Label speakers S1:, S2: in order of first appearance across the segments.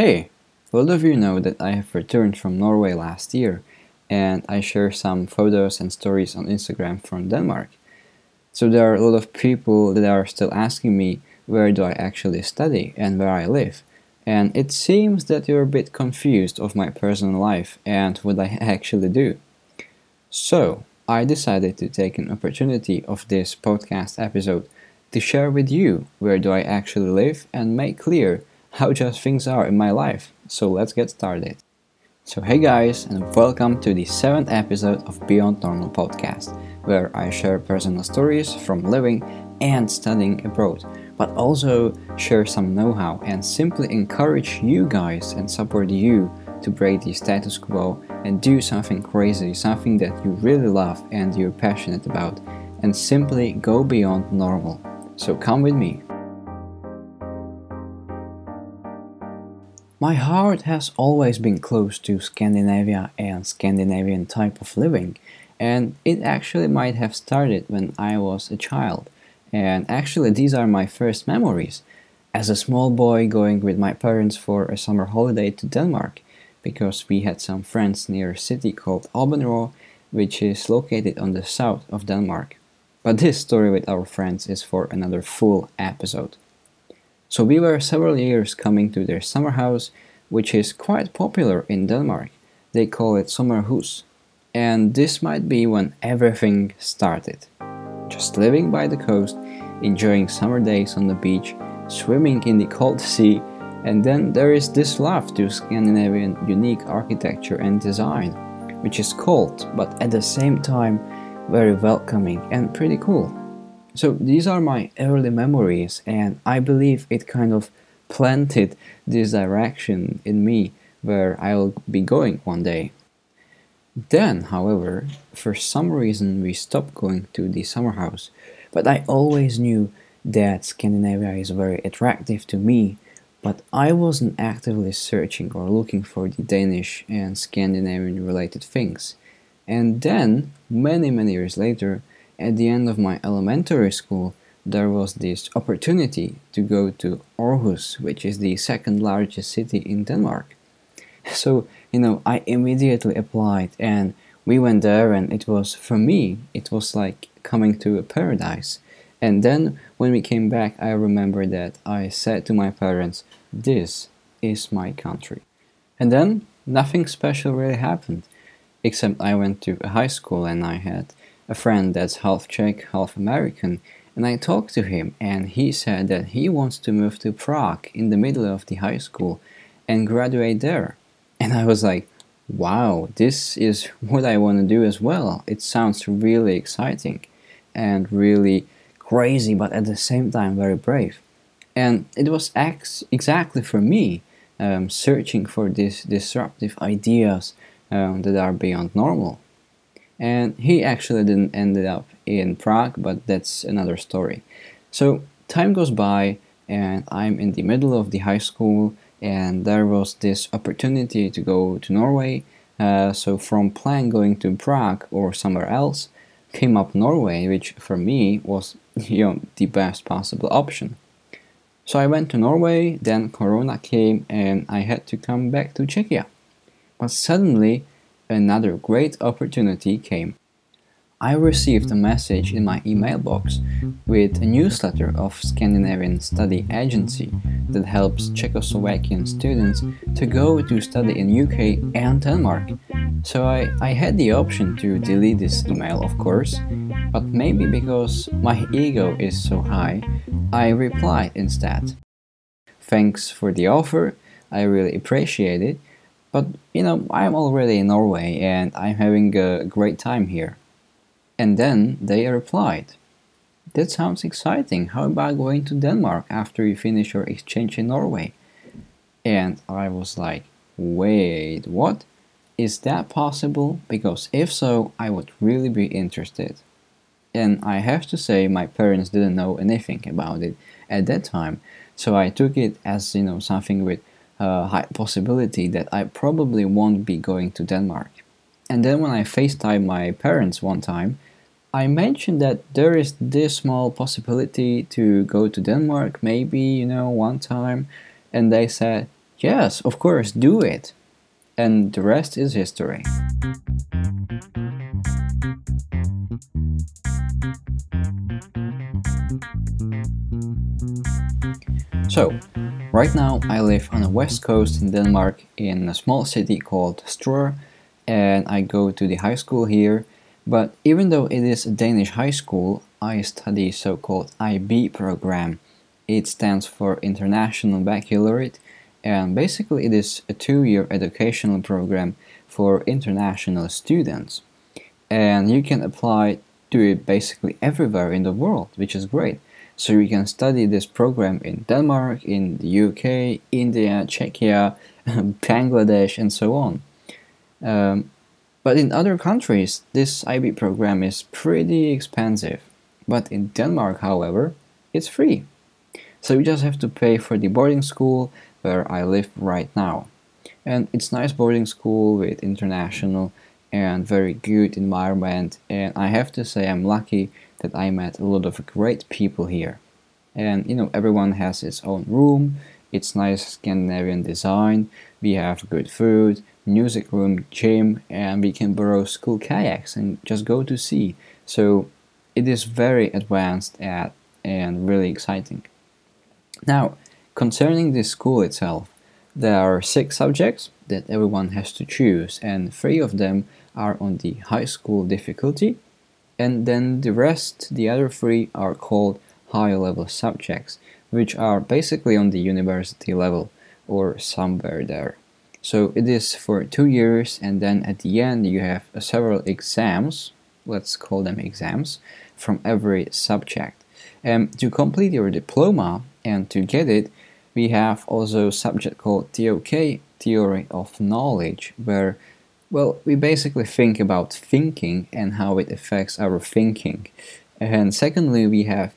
S1: Hey, a lot of you know that I have returned from Norway last year and I share some photos and stories on Instagram from Denmark. So there are a lot of people that are still asking me where do I actually study and where I live. And it seems that you're a bit confused of my personal life and what I actually do. So, I decided to take an opportunity of this podcast episode to share with you where do I actually live and make clear how just things are in my life. So let's get started. So hey guys and welcome to the 7th episode of Beyond Normal podcast where I share personal stories from living and studying abroad but also share some know-how and simply encourage you guys and support you to break the status quo and do something crazy, something that you really love and you're passionate about and simply go beyond normal. So come with me. My heart has always been close to Scandinavia and Scandinavian type of living, and it actually might have started when I was a child. And actually, these are my first memories as a small boy going with my parents for a summer holiday to Denmark because we had some friends near a city called Aabenraa, which is located on the south of Denmark. But this story with our friends is for another full episode. So we were several years coming to their summer house, which is quite popular in Denmark. They call it Sommerhus. And this might be when everything started. Just living by the coast, enjoying summer days on the beach, swimming in the cold sea, and then there is this love to Scandinavian unique architecture and design, which is cold but at the same time very welcoming and pretty cool. So these are my early memories, and I believe it kind of planted this direction in me where I'll be going one day. Then, however, for some reason we stopped going to the summer house, but I always knew that Scandinavia is very attractive to me, but I wasn't actively searching or looking for the Danish and Scandinavian related things. And then, many, many years later, at the end of my elementary school, there was this opportunity to go to Aarhus, which is the second largest city in Denmark. So, you know, I immediately applied and we went there, and it was, for me, it was like coming to a paradise. And then when we came back, I remember that I said to my parents, This is my country. And then nothing special really happened, except I went to a high school and I had a friend that's half Czech, half American, and I talked to him, and he said that he wants to move to Prague in the middle of the high school and graduate there. And I was like, wow, this is what I want to do as well. It sounds really exciting and really crazy, but at the same time very brave. And it was ex- exactly for me um, searching for these disruptive ideas um, that are beyond normal and he actually didn't end up in Prague, but that's another story. So time goes by, and I'm in the middle of the high school, and there was this opportunity to go to Norway. Uh, so from plan going to Prague or somewhere else, came up Norway, which for me was you know the best possible option. So I went to Norway, then Corona came, and I had to come back to Czechia. But suddenly another great opportunity came. I received a message in my email box with a newsletter of Scandinavian Study Agency that helps Czechoslovakian students to go to study in UK and Denmark. So I, I had the option to delete this email, of course, but maybe because my ego is so high, I replied instead. Thanks for the offer, I really appreciate it, but you know, I'm already in Norway and I'm having a great time here. And then they replied, That sounds exciting. How about going to Denmark after you finish your exchange in Norway? And I was like, Wait, what? Is that possible? Because if so, I would really be interested. And I have to say, my parents didn't know anything about it at that time, so I took it as you know something with uh, high possibility that I probably won't be going to Denmark. And then when I FaceTime my parents one time, I mentioned that there is this small possibility to go to Denmark, maybe, you know, one time. And they said, Yes, of course, do it. And the rest is history. So, right now I live on the west coast in Denmark in a small city called Struer and I go to the high school here. But even though it is a Danish high school, I study so-called IB program. It stands for International Baccalaureate and basically it is a two-year educational program for international students. And you can apply to it basically everywhere in the world, which is great. So you can study this program in Denmark, in the UK, India, Czechia, Bangladesh, and so on. Um, but in other countries, this IB program is pretty expensive. But in Denmark, however, it's free. So you just have to pay for the boarding school where I live right now. And it's nice boarding school with international and very good environment and I have to say I'm lucky that I met a lot of great people here. And you know, everyone has its own room, it's nice Scandinavian design, we have good food, music room, gym, and we can borrow school kayaks and just go to sea. So it is very advanced at and really exciting. Now, concerning the school itself, there are six subjects that everyone has to choose, and three of them are on the high school difficulty, and then the rest, the other three, are called higher level subjects, which are basically on the university level or somewhere there. So it is for two years, and then at the end, you have several exams, let's call them exams, from every subject. And to complete your diploma and to get it, we have also a subject called TOK, Theory of Knowledge, where well, we basically think about thinking and how it affects our thinking. And secondly, we have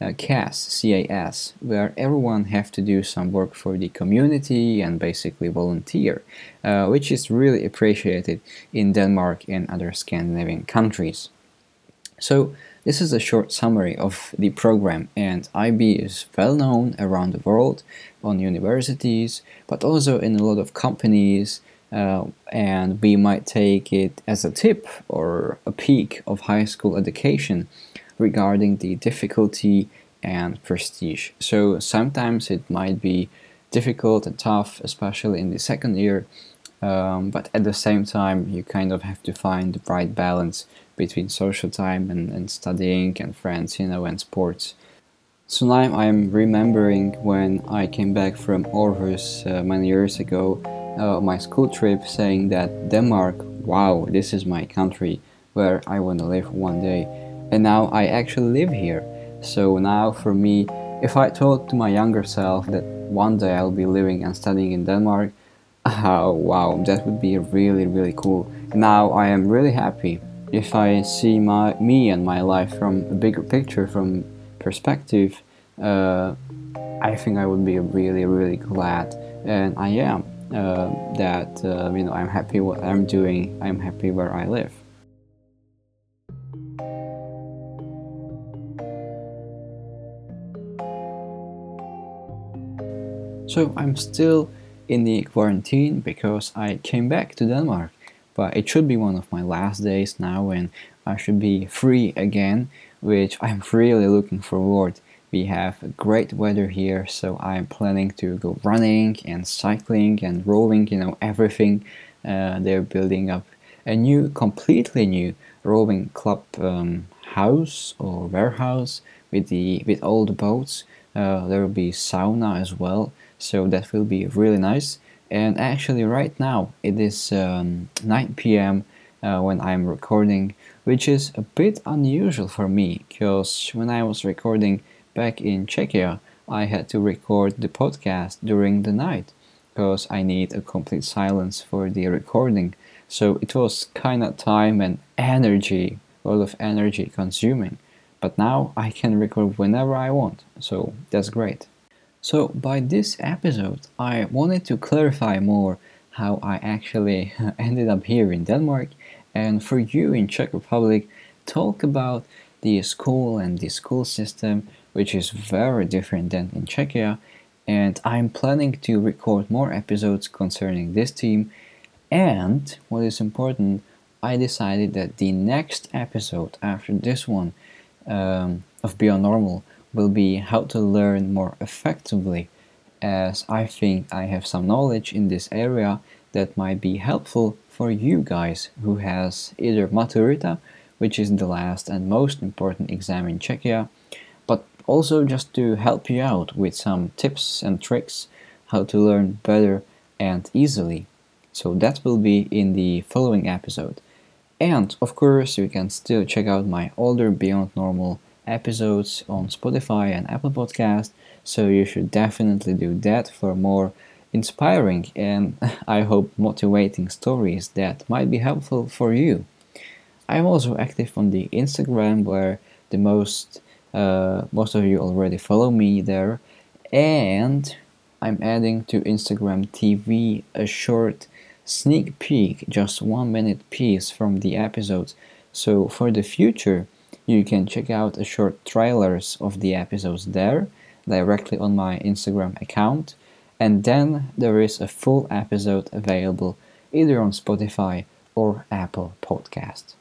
S1: uh, CAS, CAS, where everyone have to do some work for the community and basically volunteer, uh, which is really appreciated in Denmark and other Scandinavian countries. So this is a short summary of the program and IB is well known around the world on universities, but also in a lot of companies, uh, and we might take it as a tip or a peak of high school education regarding the difficulty and prestige. So sometimes it might be difficult and tough, especially in the second year, um, but at the same time, you kind of have to find the right balance between social time and, and studying and friends, you know, and sports. So now I'm remembering when I came back from Aarhus uh, many years ago uh, my school trip saying that Denmark, wow, this is my country where I want to live one day. And now I actually live here. So now for me, if I told to my younger self that one day I'll be living and studying in Denmark, oh, wow, that would be really, really cool. Now I am really happy. If I see my me and my life from a bigger picture, from perspective, uh, I think I would be really, really glad, and I am. Uh, that uh, you know I'm happy what I'm doing. I'm happy where I live. So I'm still in the quarantine because I came back to Denmark, but it should be one of my last days now and I should be free again, which I'm really looking forward we have great weather here, so I'm planning to go running and cycling and rolling, you know, everything. Uh, they're building up a new, completely new rowing club um, house or warehouse with the with all the boats. Uh, there will be sauna as well, so that will be really nice. And actually, right now it is um, 9 p.m. Uh, when I'm recording, which is a bit unusual for me because when I was recording back in Czechia, I had to record the podcast during the night because I need a complete silence for the recording. So it was kind of time and energy, a lot of energy consuming. But now I can record whenever I want, so that's great. So by this episode, I wanted to clarify more how I actually ended up here in Denmark and for you in Czech Republic, talk about the school and the school system which is very different than in Czechia, and I'm planning to record more episodes concerning this team. And what is important, I decided that the next episode after this one um, of Beyond Normal will be how to learn more effectively, as I think I have some knowledge in this area that might be helpful for you guys who has either Maturita, which is the last and most important exam in Czechia, also just to help you out with some tips and tricks how to learn better and easily. So that will be in the following episode. And of course, you can still check out my older Beyond Normal episodes on Spotify and Apple Podcast. So you should definitely do that for more inspiring and I hope motivating stories that might be helpful for you. I'm also active on the Instagram where the most uh, most of you already follow me there and I'm adding to Instagram TV a short sneak peek, just one minute piece from the episodes. So for the future, you can check out a short trailers of the episodes there directly on my Instagram account. And then there is a full episode available either on Spotify or Apple Podcast.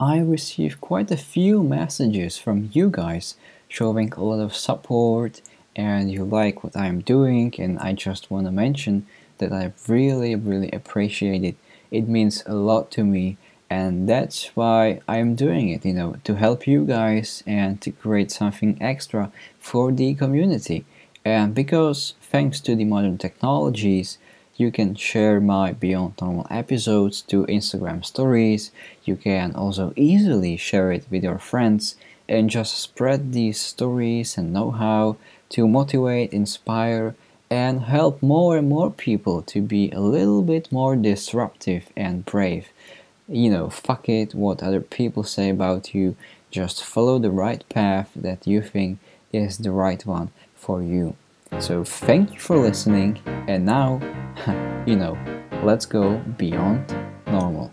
S1: I received quite a few messages from you guys showing a lot of support and you like what I'm doing and I just want to mention that I really really appreciate it. It means a lot to me and that's why I'm doing it, you know, to help you guys and to create something extra for the community. And because thanks to the modern technologies, you can share my Beyond Normal episodes to Instagram stories. You can also easily share it with your friends and just spread these stories and know how to motivate, inspire, and help more and more people to be a little bit more disruptive and brave you know, fuck it, what other people say about you. Just follow the right path that you think is the right one for you. So, thank you for listening, and now, you know, let's go beyond normal.